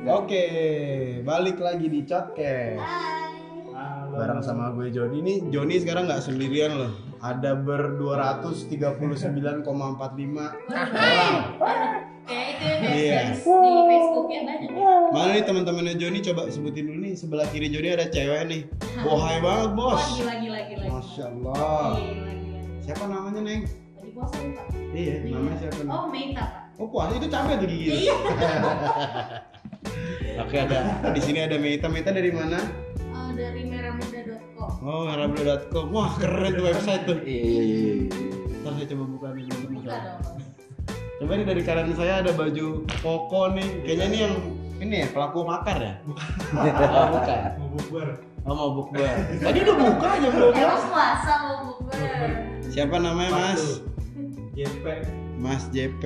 Oke, balik lagi di. Halo. Bareng sama gue Joni. Ini Joni sekarang nggak sendirian loh. Ada ber 239,45 orang. Kayak itu ya Iya. di Facebook ya banyak. ya. Mana nih teman-temannya Joni? Coba sebutin dulu nih. Sebelah kiri Joni ada cewek nih. Bohai banget bos. Wah gila gila gila. Masya Allah. Siapa namanya neng? Lagi puasa nih pak. Iya, namanya siapa? Oh Meita pak. Oh puasa itu capek tuh gigi. Iya. Oke ada di sini ada Meta. Meta dari mana? Oh, dari merahmuda.com. Oh, harablo.com. Wah, keren tuh website tuh. Iya iya iya. Ntar saya coba buka nih dulu. Buka dong. Coba nih dari kanan saya ada baju koko nih. Kayaknya ini yang ini ya pelaku makar ya? oh, bukan. Mau bukber. Oh mau bukber. Tadi udah buka aja belum ya? Puasa mau bukber. Siapa namanya Mas? JP Mas. JP.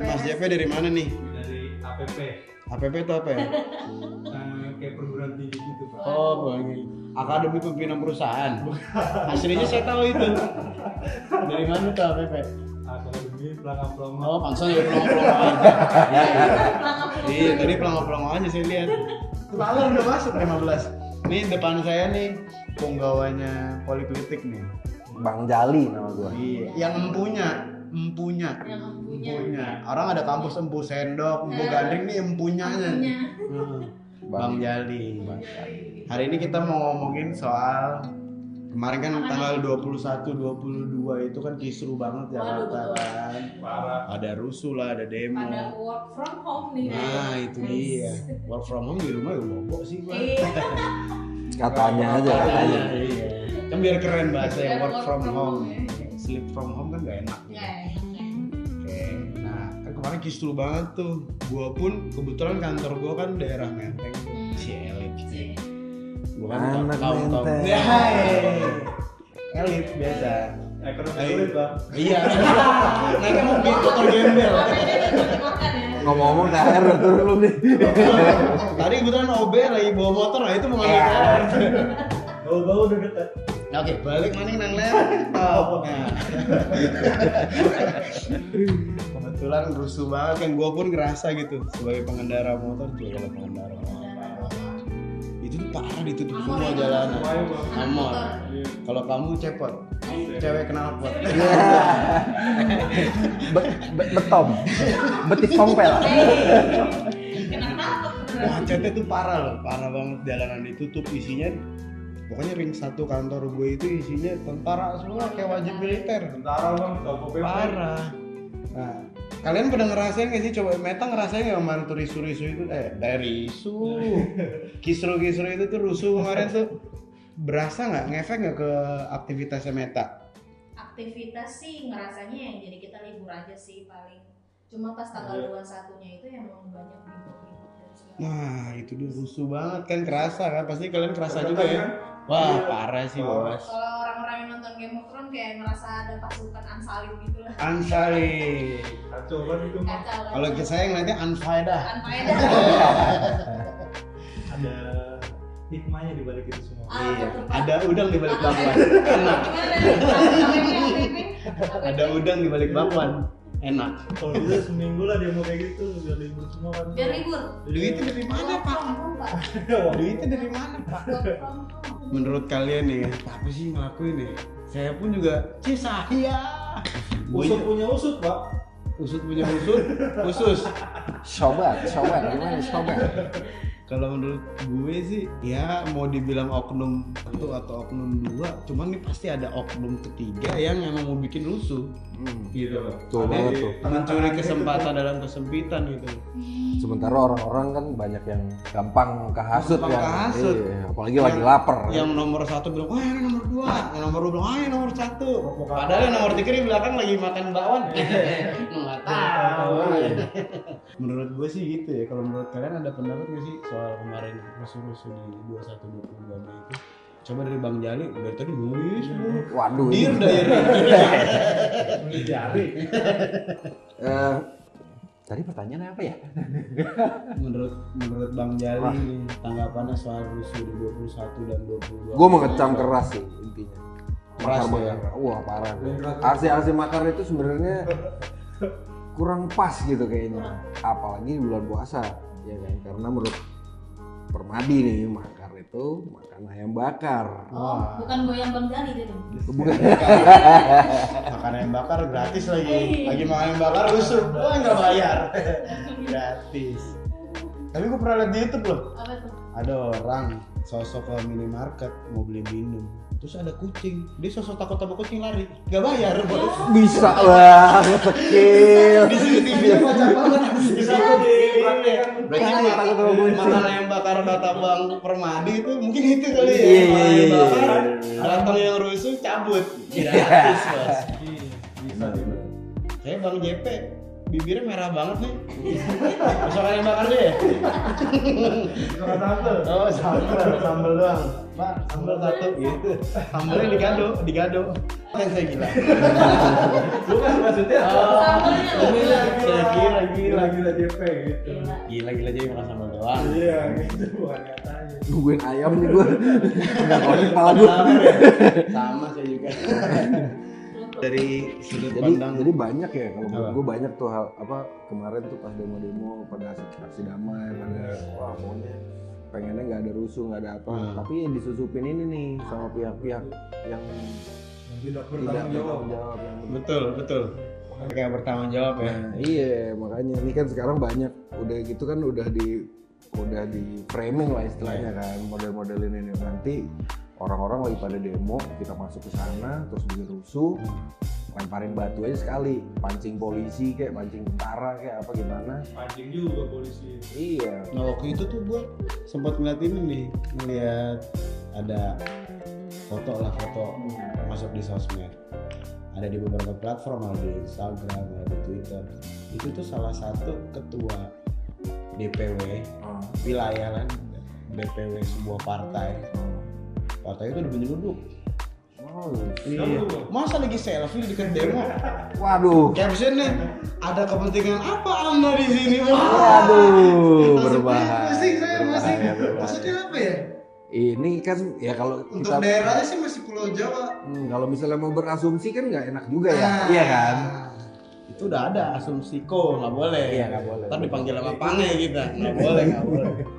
Mas JP dari mana nih? dari APP. APP itu apa ya? Nah, kayak perguruan tinggi gitu pak. Oh, bagi Akademi Pimpinan Perusahaan. Aslinya saya tahu itu. Dari mana tuh APP? Akademi pelanggan pelanggan. Oh, pansos ya pelongo-pelongo aja. Pelanggan Iya, tadi pelongo-pelongo aja saya lihat. Lalu udah masuk 15. Nih depan saya nih penggawanya Poliklinik nih. Bang Jali nama gua. Iya, yang empunya, empunya. yang empunya. Empunya. Orang ada kampus empu sendok, empu gandring nih empunyanya. nih. Empunya. Hmm. Bang Jali. Hari ini kita mau ngomongin soal kemarin kan tanggal 21 22 itu kan kisru banget Jakarta betul. kan. Ada rusuh lah, ada demo. Pada work from home nih. Nah, guys. itu dia. Work from home di rumah ya bobo sih gua. Iya. Katanya aja katanya. Iya. Kan biar keren bahasa ya Biar work from home. ya. Sleep from home kan gak enak. gitu. Nggak enak kemarin kisru banget tuh. Gua pun kebetulan kantor gua kan daerah Menteng. Hmm. Si elit. Gua kan Anak kaum. Menteng. Ya, hai. Elit biasa. Ekonomi pak. Iya. Naiknya mau gitu motor gembel. Ya. Ngomong-ngomong THR udah turun belum nih? Tadi kebetulan OB lagi bawa motor, nah itu mau ngambil THR. Bau-bau udah dekat. Oke, balik maning nang laptop. Nah. Kebetulan rusuh banget kan gue pun ngerasa gitu sebagai pengendara motor juga kalau pengendara motor. Itu tuh parah ditutup Amor semua ya, bang. Amor. Iya. Kalau kamu cepot, cewek kenal pot. Be- betom. Betis. Kenapa? Macetnya tuh parah loh, parah banget jalanan ditutup isinya. Pokoknya ring satu kantor gue itu isinya tentara semua kayak wajib militer. Tentara bang. Parah. Nah, kalian pernah ngerasain gak sih coba Meta ngerasain gak kemarin tuh risu-risu itu eh dari risu kisru-kisru itu tuh rusuh kemarin tuh berasa nggak ngefek nggak ke aktivitasnya Meta? Aktivitas sih ngerasanya yang jadi kita libur aja sih paling. Cuma pas tanggal 21-nya itu emang banyak ribut-ribut Nah itu dia rusuh banget kan kerasa kan pasti kalian kerasa juga ya? kan? Wah Iya. parah sih bos. Kalau orang-orang yang nonton Game of Thrones kayak ngerasa ada pasukan Ansalim gitu lah. Ansari. Kacau banget itu mah. Kacau. Kalau saya ngeliatnya Anfaedah. kan faedah. Ada hikmahnya di balik itu semua. Ah, Iya. Ada udang di balik bakwan. Enak. APP, APP? Ada udang di balik bakwan. Enak. Kalau bisa seminggu lah dia mau kayak gitu biar libur semua kan. Biar libur. Duitnya dari mana pak? Duitnya dari mana pak? Menurut kalian nih, apa sih ngelakuin nih? Saya pun juga, cie saya. Usut punya usut pak. usut punya usut, khusus. Sobat, sobat gimana sobat? Kalau menurut gue sih, ya mau dibilang oknum satu atau oknum dua, cuman nih pasti ada oknum ketiga yang emang mau bikin rusuh, Hmm. gitu loh. Betul banget tuh. Mencuri kesempatan dalam kesempitan gitu. Sementara orang-orang kan banyak yang gampang kehasut Gampang ya. kehasut. Iya, apalagi lagi lapar. Yang nomor satu bilang, wah ini nomor dua. Yang nomor dua bilang, ah ini nomor satu. Padahal yang nomor tiga di belakang lagi makan bakwan. Nggak tahu. menurut gue sih gitu ya. Kalau menurut kalian ada pendapat nggak sih soal kemarin rusuh-rusuh di 21 22 Mei itu? Coba dari Bang Jali, dari tadi nulis mulu. Waduh. Dir dari Mencari. Eh, tadi pertanyaannya apa ya? menurut menurut Bang Jali nih, tanggapannya soal rusuh di 21 dan 22. Gue mengecam keras sih intinya. Keras Makar ya? makar. Wah parah. Aksi-aksi makar itu sebenarnya kurang pas gitu kayaknya. Apalagi di bulan puasa. ya kan? Karena menurut Permadi nih makar itu makan ayam bakar. Oh, bukan goyang Bang Jali itu. bukan. Makan ayam bakar gratis lagi. Lagi makan ayam bakar rusuh wah nggak bayar. Gratis. Tapi gue pernah lihat di YouTube loh. Apa tuh? ada orang sosok ke minimarket mau beli minum terus ada kucing. Dia sosok takut sama kucing lari. Nggak bayar bos. Bisa banget skill di nya kocak banget. Di satu di Berarti ayam bakar kata bang Permadi itu mungkin itu kali ya. Iya, iya, iya, iya, iya. datang yang rusuh cabut. Gratis bos. Bisa gitu. kayak bang JP bibirnya merah banget nih. Besok ayam bakar deh ya? Suka sambel. oh sambal sambal doang. Pak sambal satu. Gitu sambalnya digado digado. Yang saya gila. Bukan maksudnya. oh Sambelnya loh. saya kira gila Gila. JP gitu. Gila. gila gila jadi makan sambal doang. Iya gitu. Bukan katanya. nungguin ayam nih gue nggak konek kepala gue sama saya juga dari sudut jadi pandang jadi banyak ya kalau Apa? gue banyak tuh hal apa kemarin tuh pas demo-demo pada aksi, damai pada wah maunya pengennya nggak ada rusuh nggak ada apa Hmm. tapi yang disusupin ini nih sama pihak-pihak yang tidak tidak bertanggung jawab. yang betul betul kayak bertanggung jawab ya Nah, iya makanya ini kan sekarang banyak udah gitu kan udah di udah di framing lah istilahnya Iya. kan model-model ini nih. nanti orang-orang lagi pada demo kita masuk ke sana terus bikin rusuh lemparin batu aja sekali. Pancing polisi kayak pancing tentara kayak apa gimana? Pancing juga polisi. iya. Nah waktu itu tuh gue sempat ngeliat ini nih ngeliat ada foto lah foto masuk di sosmed. Ada di beberapa platform ada di Instagram ada di Twitter. Itu tuh salah satu ketua DPW wilayah kan DPW sebuah partai partai itu udah menyelundup oh, iya. masa lagi selfie di dekat demo? Waduh. Captionnya ada kepentingan apa anda di sini? Waduh Langsung berbahaya pusing saya masih berbahaya, berbahaya. maksudnya apa ya? Ini kan ya kalau untuk kita daerahnya sih masih Pulau Jawa. Hmm, kalau misalnya mau berasumsi kan nggak enak juga ya. Ah. iya kan? Itu udah ada asumsi ko nggak boleh. Iya, nggak boleh. ntar dipanggil sama pange kita. Nggak boleh nggak boleh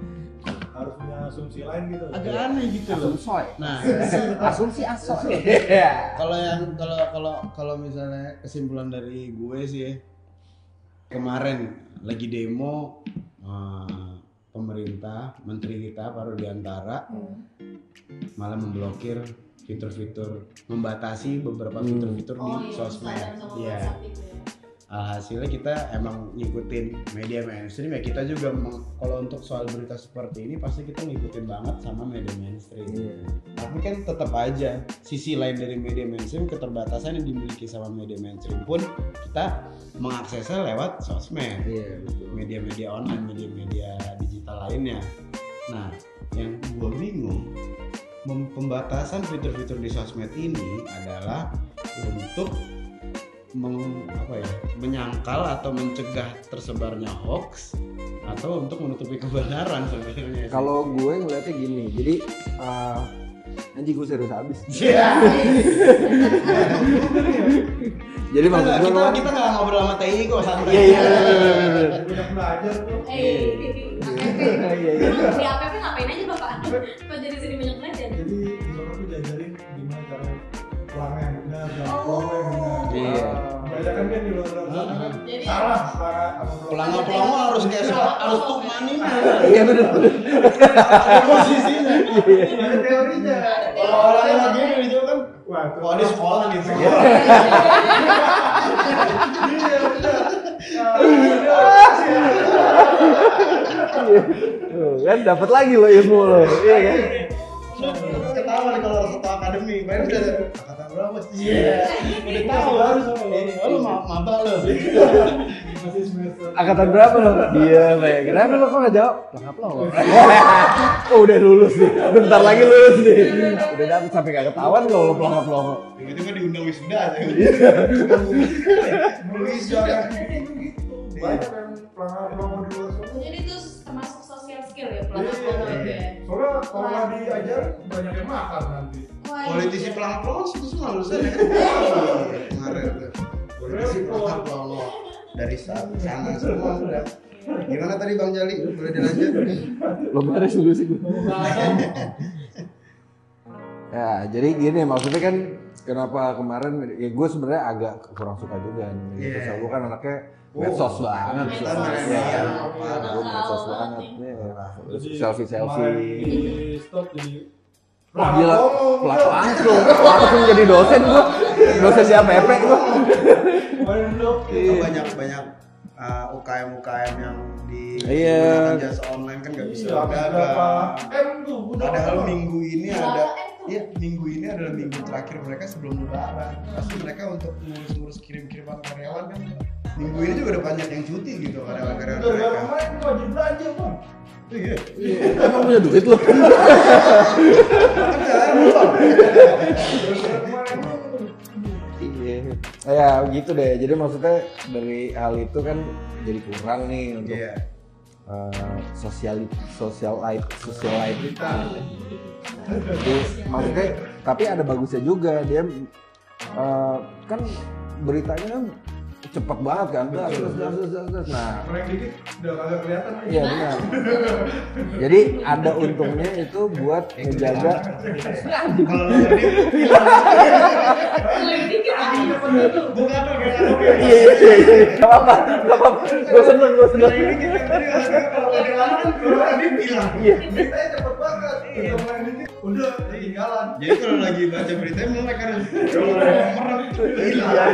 asumsi lain gitu. agak aneh gitu loh. Asumsoy. Nah. Asumsi asoy. Iya. Kalau yang kalau kalau kalau misalnya kesimpulan dari gue sih ya, kemarin lagi demo eh, pemerintah menteri kita Pak Rudiantara Hmm. malah memblokir fitur-fitur membatasi beberapa Hmm. fitur-fitur di Oh iya, sosmed. Iya WhatsApp itu ya. alhasilnya kita emang ngikutin media mainstream ya kita juga kalau untuk soal berita seperti ini pasti kita ngikutin banget sama media mainstream Iya. tapi kan tetap aja sisi lain dari media mainstream keterbatasan yang dimiliki sama media mainstream pun kita mengaksesnya lewat sosmed Iya, betul. media-media online media-media digital lainnya nah yang gua bingung pembatasan fitur-fitur di sosmed ini adalah untuk meng- apa ya menyangkal atau mencegah tersebarnya hoax atau untuk menutupi kebenaran sebenarnya. Kalau gue ngeliatnya gini, jadi uh, anjing gue serius habis. Iya. Jadi kita maksud nggak- gue kita kan, kita nggak ngobrol sama TI kok santai Iya, iya, iya, iya, iya. Udah belajar tuh. Eh. Iya, iya. Di APP ngapain aja bapak? Kok jadi salah cara pelangga-pelangga harus kayak suka- harus tuh manin Iya benar. posisinya Ada teorinya. kalau orang yang lagi di jauh kan Wah, tuh. wah di sekolah nih Iya, benar. Tuh, kan dapat lagi lo ilmu lo. Iya kan? Ketawa nih kalau satu akademi main udah ada angkatan berapa sih iya udah tahu harus oh lu ma- maba lo Masih semester. Angkatan berapa lo? Dia kayak kenapa lo kok nggak jawab? Pelangap lo. oh udah lulus nih. Bentar lagi lulus nih. Udah dapet sampai gak ketahuan lo lo pelangap lo. itu kan diundang wisuda aja gitu gitu. Banyak kan pelanggan-pelanggan di luar sana. Jadi itu termasuk social skill ya Iya, pelanggan itu ya. Soalnya kalau nggak diajar banyak yang makan nanti. Wah, politisi iya. pelangap pelangap itu semua ya kan kemarin tuh politisi pelangap pelangap dari sa- sana semua udah Gimana tadi Bang Jali? Boleh dilanjut? Lo beres dulu sih gue. Ya, jadi gini maksudnya kan kenapa kemarin ya gue sebenarnya agak kurang suka juga nih Iya. sosial gue kan anaknya medsos banget medsos. lah. Medsos. Iya, Medsos. gue medsos banget Selfie selfie. di stop jadi Wah gila, langsung, langsung jadi dosen gue, dosen di. Kemarin belum. Itu banyak banyak uh, UKM UKM yang di Iya. jasa online kan nggak bisa Iya, tuh, udah. Padahal minggu ini ada? Iya, minggu ini adalah minggu terakhir mereka sebelum lebaran. Pasti mereka untuk ngurus-ngurus kirim-kiriman karyawan kan minggu ini juga udah banyak yang cuti gitu karyawan-karyawan Udah, mereka. kemarin wajib belanja bang. Iya. Emang punya duit lo? Kan jarang, Bang. Kemarin tuh, Iya. Ya gitu deh. Jadi maksudnya dari hal itu kan jadi kurang nih untuk Iya. uh, sosial sosial life sosial life kita. Jadi maksudnya tapi ada bagusnya juga dia uh, kan beritanya kan cepet banget kan. Das, das, das, das, das, das. Nah, Kemarin dikit udah kagak kelihatan. Iya benar. Jadi ada untungnya itu buat ngejaga Kalau. Iya iya iya. Apa-apa, apa-apa. Gue seneng, gue seneng. Kan. Iya. Beritanya cepet banget. Dikit udah ketinggalan. Jadi kalau lagi baca berita mulai kan merem hilang.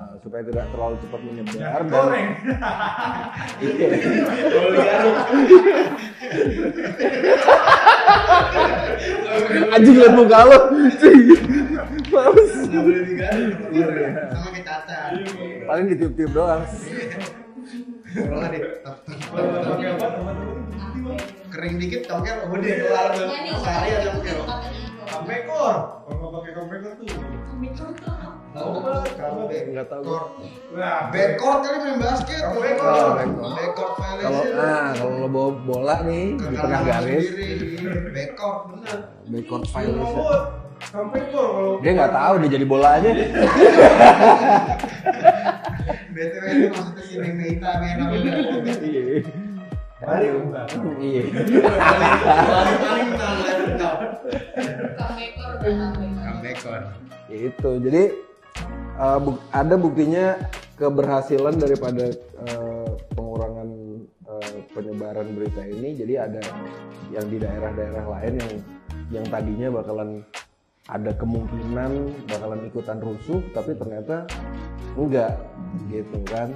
supaya tidak terlalu cepat menyebar dan goreng. iya. Anjing liat muka lo. Sama kayak caca. paling ditiup-tiup doang? Kering dikit tongkel udah tuh. Nah, ini Sehari aja mungkin. Kampekor. Kalau nggak pakai kampekor tuh. Tahu nggak? Kampek. nggak tahu. Wah, Backcourt kali main basket. Backcourt. backcourt. Backcourt. Backcourt kalau nah kalau lo bawa bola nih di tengah garis. Backcourt bener. backcourt Mau violation kalau dia nggak tahu dia jadi bola aja BTW itu maksudnya si Neng Neita iya Mari bukan. iya Paling paling Kamekor itu jadi uh, buk- ada buktinya keberhasilan daripada uh, pengurangan uh, penyebaran berita ini. Jadi ada yang di daerah-daerah lain yang yang tadinya bakalan ada kemungkinan bakalan ikutan rusuh tapi ternyata enggak gitu kan.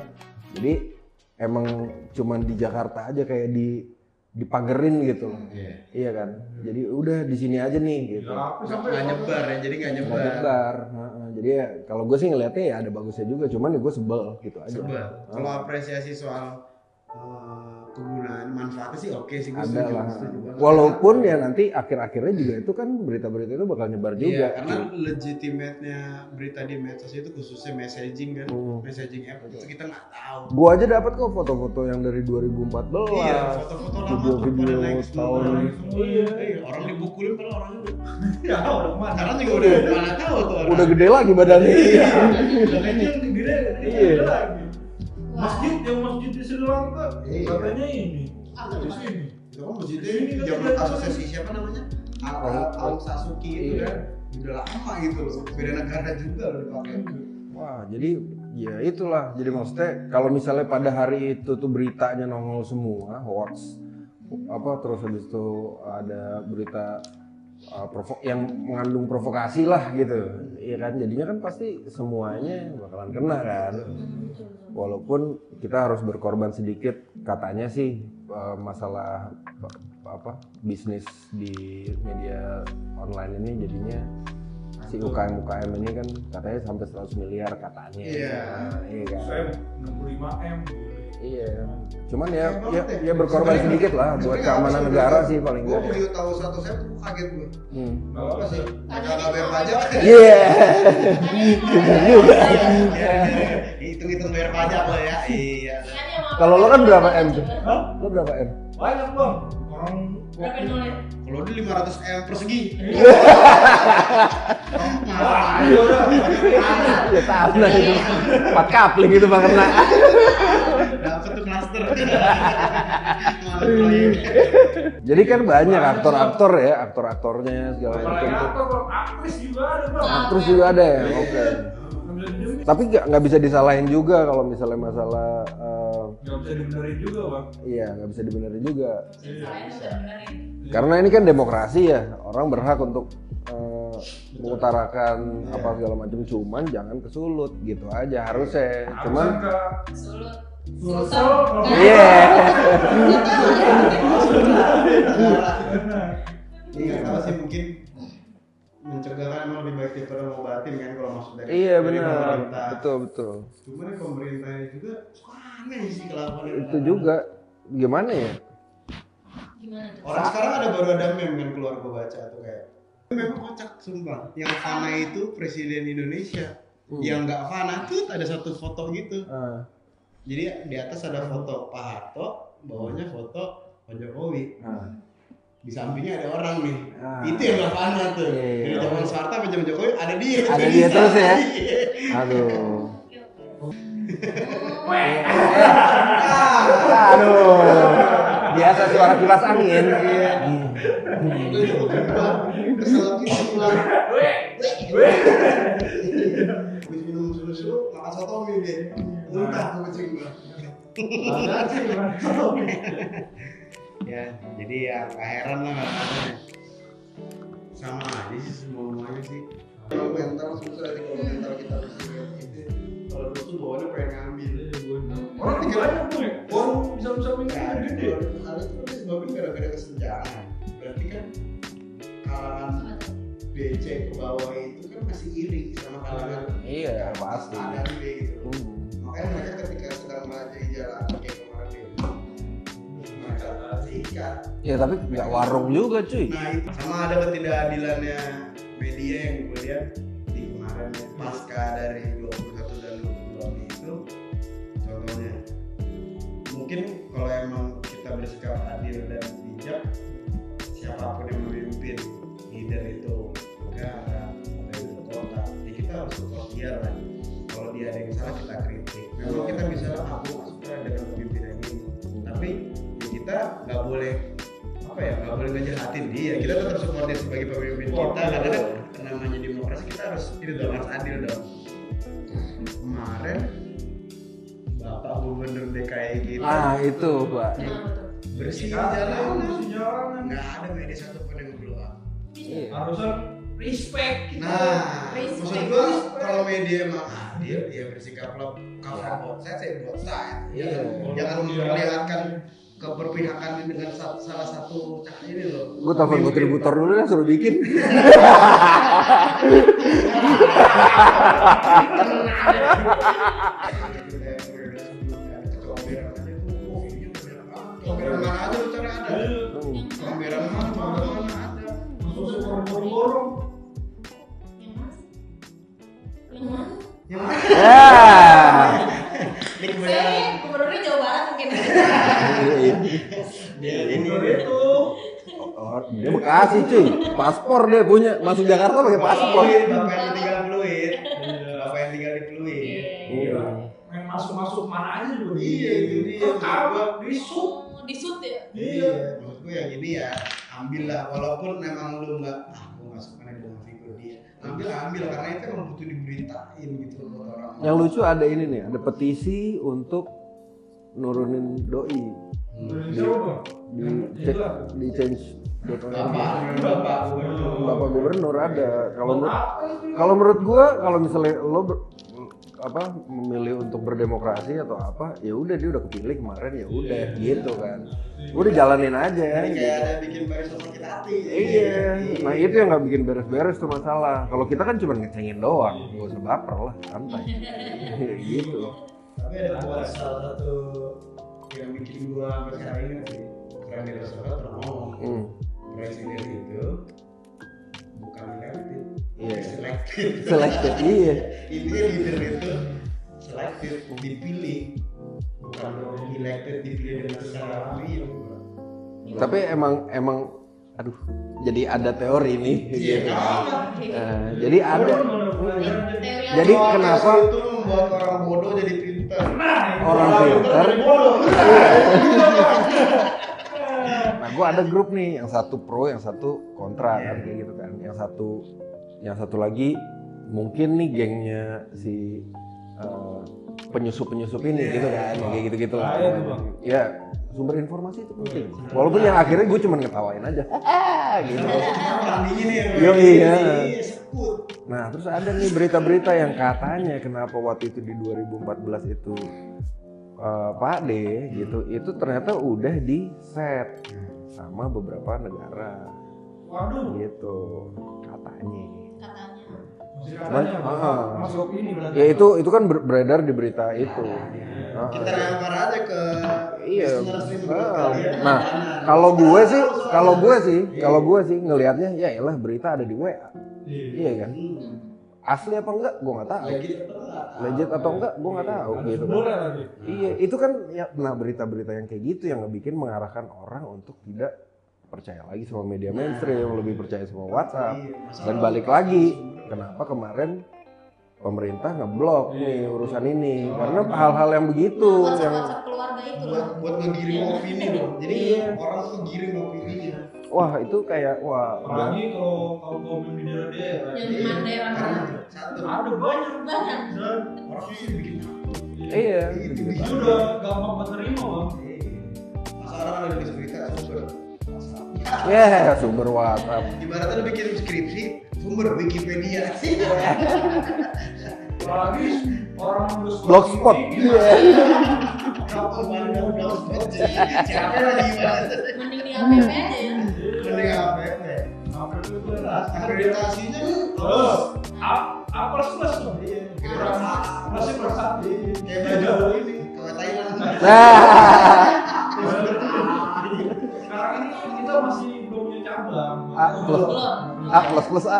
Jadi emang cuman di Jakarta aja kayak di dipagerin gitu loh Iya. iya kan jadi udah di sini aja nih gitu Apa sampai Nggak nyebar ya, jadi nggak nggak nyebar. nyebar Heeh, jadi ya kalau gue sih ngeliatnya ya ada bagusnya juga cuman ya gue sebel gitu aja Sebel. Kalau apresiasi soal kegunaan manfaatnya sih oke sih gue setuju. lah setuju walaupun ya nanti akhir-akhirnya juga itu kan berita-berita itu bakal nyebar Iya, juga karena legitimate-nya berita di medsos itu khususnya messaging kan, Hmm. messaging app itu kita nggak tahu. gue aja dapat kok foto-foto yang dari 2014 Iya, foto-foto lama tuh video-video pada tahun Iya. Iya, orang dibukulin padahal orangnya udah. Ya, udah ke mana? Sekarang juga udah mana tahu tuh orang. udah gede lagi badannya Iya. Udah kecil gede, Iya. gede lagi. Masjid yang masjid di Sri Lanka Iya. katanya ini. Apa Di tuh, Pak? sini. Itu kan masjidnya Ini zaman tidak kasusnya ada. si siapa namanya? Al, Al- Al, Al Sasuki itu Iya. kan udah lama gitu loh. Beda negara juga loh dipakai. Wah, jadi ya itulah. Jadi maksudnya kalau misalnya pada hari itu tuh beritanya nongol semua, hoax apa terus habis itu ada berita uh, provo- yang mengandung provokasi lah gitu. Iya kan? Jadinya kan pasti semuanya bakalan kena kan. Walaupun kita harus berkorban sedikit katanya sih uh, masalah apa- apa bisnis di media online ini jadinya si UKM UKM ini kan katanya sampai 100 miliar katanya Iya. iya kan Saya 65 M. iya Cuman ya ya, ya berkorban sedikit lah buat keamanan negara sih paling Gue enggak. beli tahu satu set, gue kaget gue. Hmm. Gak apa sih. Mereka Tadinya nggak bayar pajak. Iya. Tadinya juga. Hitung-hitung bayar pajak lo ya. Iya. Kalau lo kan berapa M tuh? Lo berapa M? Banyak bang. Orang? Kalau dia 500 m persegi. Wah, ayo udah. Ya tahu lah itu. Empat kapling itu bang kena. Dapat tuh. Jadi kan banyak aktor-aktor ya, aktor-aktornya segala macam aktris juga ada bang. Aktris juga ada ya. Oke. Bisa didiemin. Tapi nggak nggak bisa disalahin juga kalau misalnya masalah eh, Nggak bisa dibenerin juga bang. iya nggak bisa dibenerin juga. Benerin. Karena ini kan demokrasi ya, orang berhak untuk eh, mengutarakan apa segala macam. Cuman jangan kesulut gitu aja harusnya. Cuman Harusan ke Sultan. Iya. Ini nggak tahu sih mungkin mencegah kan emang lebih baik daripada ngobatin kan kalau maksud dari Iya dari benar. pemerintah. Betul betul. Cuman pemerintahnya juga suka aneh sih kelakuannya. Itu juga gimana ya? Gimana tuh? Orang sekarang ada baru ada meme kan keluar gue baca tuh kayak Memang kocak sumpah. Yang fana itu presiden Indonesia. Hmm. Yang nggak fana tuh ada satu foto gitu. Ah, Jadi di atas ada foto Pak Harto, bawahnya foto Pak Jokowi. ah. Di sampingnya ada orang nih. Ah. Itu yang fana tuh. Iya, iya. Dari zaman Soeharto sampai zaman Jokowi ada dia. Ada dia terus ya? Iya. Aduh. Aduh. Biasa suara kipas angin. Iya. Keluar. Kesel gitu pulang. Habis minum susu, makan soto mie dia. Muntah tuh kucing gua. Ada bang. ya jadi ya nggak heran lah katanya sama aja sih semua semuanya sih kalau mental susah sih kalau mental kita resilient itu kalau dulu tuh bawaannya pengen ngambil Orang tuh banyak tuh ya. Orang bisa bisa ada gede. hal itu kan disebabkan gara-gara kesenjangan berarti kan kalangan BC ke bawah itu kan masih iri sama kalangan Iya, pasti. A dan B gitu Hmm. Makanya mereka ketika sedang melajari jalan kayak kemarin. Itu mereka sikat Ya tapi nggak warung juga cuy. Nah itu sama ada ketidakadilannya media yang gue lihat di kemarin pasca dari 21 dan 22 Mei itu contohnya. Mungkin kalau emang kita bersikap adil dan bijak siapa pun yang memimpin leader itu negara atau ibu kota ya kita harus support dia lah. Kalau dia ada yang salah kita kritik memang kita bisa aku suka dengan pemimpinan ini. Tapi ya kita nggak boleh apa ya nggak boleh ngejahatin dia. Kita tetap support dia sebagai pemimpin kita karena kan namanya demokrasi kita harus ini dong harus adil dong. Kemarin bapak gubernur DKI kita Ah itu pak. Kenapa tuh? bersih Jalan, jalanan. nggak ada media satupun yang blow up Iya. Respect kita. nah Respect. maksud gua kalau media emang adil ya bersikaplah cover both side saya both side Iya. jangan memperlihatkan keberpihakan dengan sa- salah satu cak ini loh Gue telepon kontributor dulu deh suruh bikin. Comberan mana aja lu cari ada. Comberan mana, mana ada. Masuk borong-borong. Dia Bekasi cuy. Paspor dia punya. Masuk Jakarta pakai paspor. Bapak yang tinggal fluid. Bapak yang tinggal di fluid. Iya. Main masuk-masuk mana aja juga. Iya, itu dia. Kagak disut. Oh, di ya? Iya, gue yang ini ya ambil lah walaupun memang lu nggak ah gue nggak suka nih dengan figur dia ambil ambil karena itu emang butuh diberitain gitu loh orang Yang lucu ada ini nih, ada petisi untuk nurunin doi bang? di Yang jelas. di change bapak. Bapak. Gubernur. Bapak Gubernur ada. Kalau menurut kalau menurut gua kalau misalnya lo ber- apa memilih untuk berdemokrasi atau apa ya udah dia udah kepilih kemarin ya udah gitu kan. Udah jalanin aja Ini kayak ada bikin barisan sakit hati. Iya. Nah itu yang nggak bikin beres-beres tuh masalah. Kalau kita kan cuma ngecengin doang nggak usah baper lah santai. Gitu. Tapi ada buat salah satu yang bikin gua sampai sekarang ini sih. Rasulullah pernah ngomong. Presiden itu bukan elected Iya. selected. Selected, iya. intinya leader itu selected dipilih. Bukan elected dipilih dengan secara real. Tapi emang emang aduh jadi ada teori nih Iya, gitu. Nah, jadi ada. Teori Jadi apa? kenapa itu membuat orang bodoh jadi pintar orang pintar bodoh. Nah, gue ada grup nih, yang satu pro, yang satu kontra kan kayak gitu kan. Yang satu, yang satu lagi mungkin nih gengnya si eh, penyusup-penyusup ini gitu kan, kayak gitu-gitu lah. Nah, itu, Bang. Ya sumber informasi itu penting. Walaupun yang akhirnya gue cuma ngetawain aja, gitu. orang dingin nih Yo, iya. Nah terus ada nih berita-berita yang katanya kenapa waktu itu di 2014 itu eh, Pak D gitu, itu ternyata udah di set sama beberapa negara Waduh. gitu katanya. katanya Cuman, katanya ah. masuk ini berarti. Ya itu itu kan ber- beredar di berita itu. Ah, kita lempar aja ke Iya. Ah. Nah, kalau gue sih, kalau gue sih, kalau gue sih ngelihatnya ya elah berita ada di WA. Iya. Iya kan? Asli apa enggak? Gue nggak tahu. Legit atau enggak? Gue nggak tahu Ada gitu. kan. Iya, itu kan ya nah berita-berita yang kayak gitu yang ngebikin mengarahkan orang untuk tidak percaya lagi sama media mainstream, lebih percaya sama WhatsApp. Iya, Dan balik lagi, kenapa kemarin pemerintah ngeblok nih urusan ini? Karena hal-hal yang begitu WhatsApp yang WhatsApp keluarga itu buat loh buat ngegiring opini loh jadi Iya. orang tuh giring opininya wah itu kayak wah Apalagi kalau kaum yang di daerah-daerah. yang di mana daerah Ada banyak. banyak Dan orang tuh bikin iya itu udah gampang menerima bang. masa orang ada di berita sumber. Ya, sumber WhatsApp. ibaratnya lu bikin skripsi sumber Wikipedia Apalagi orang Blogspot. Iya. Gimana mending di APP aja ya apa ya itu akreditasinya tuh Terus, A A plus plus dong. Iya, Kurang A plusnya plus satu. kayak belajar ini ke Thailand. Nah, Sekarang ini kita masih belum punya cabang. A plus. Belum A. Plus plus. A.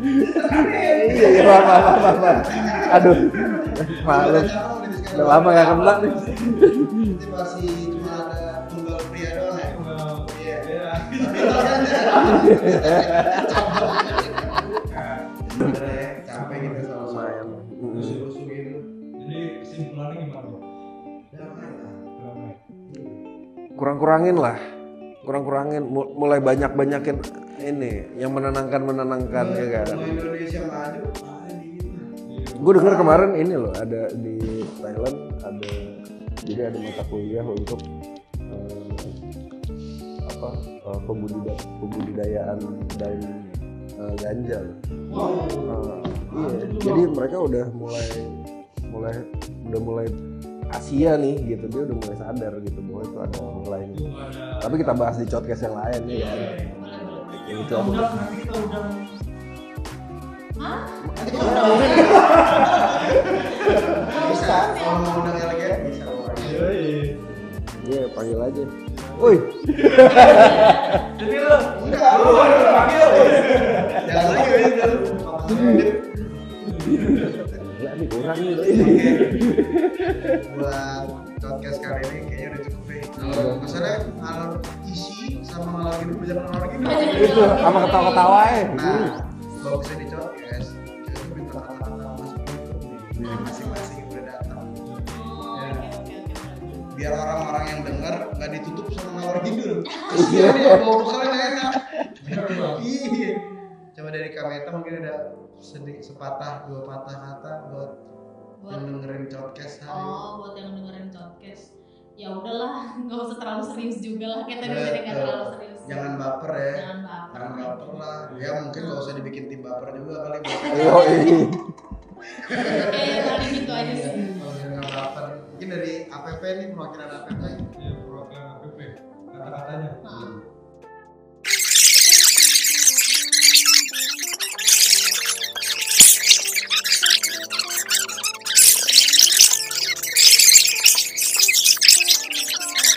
Iya, iya, maaf, maaf, maaf, maaf. Udah lama gak kena nih. Ini masih cuma ada tunggal pria doang ya. Iya. Sebenernya capek gitu sama rusuh-rusuh gitu. Jadi kesimpulannya gimana? Bang? Damai lah. Damai. Kurang-kurangin lah. Kurang-kurangin, Mu- mulai banyak-banyakin ini yang menenangkan menenangkan ya kan. Indonesia maju, Gue dengar kemarin ini loh ada di Thailand ada jadi ada mata kuliah untuk eh, apa eh, pembudidaya, pembudidayaan dan eh, ganja loh. Eh, iya, jadi mereka udah mulai mulai udah mulai Asia nih gitu dia udah mulai sadar gitu bahwa itu ada Itu ada. tapi kita bahas di podcast yang lain ya boleh Yang itu apa? Hah? Bisa, kalau mau undang LGN bisa. Iya iya. Iya panggil aja. Woi, Jadi lo. Enggak, Lu lu panggil. Jangan lagi ya, udah. gila nih kurang nih. buat podcast kali ini kayaknya udah cukup deh. Masalah alur isi sama lagi dulu zaman lagi Itu sama ketawa-ketawa eh. Nah, kalau bisa masing masing-masing udah datang. Oh, oke Biar orang-orang yang denger nggak ditutup sama nawar judul. Iya. Iya, bawa bekalnya enak. Iya. Coba dari Kameta mungkin ada sedikit sepatah dua patah kata buat buat yang dengerin podcast hari oh buat yang dengerin podcast ya udahlah nggak usah terlalu serius juga lah kita udah jadi nggak terlalu serius Jangan baper ya. jangan baper Jangan baper lah. Ya mungkin nggak usah dibikin tim baper juga kali. Ini. kayak paling gitu aja sih. Mungkin dari APP nih perwakilan APP. Ya perwakilan APP. Kata-katanya. Maaf.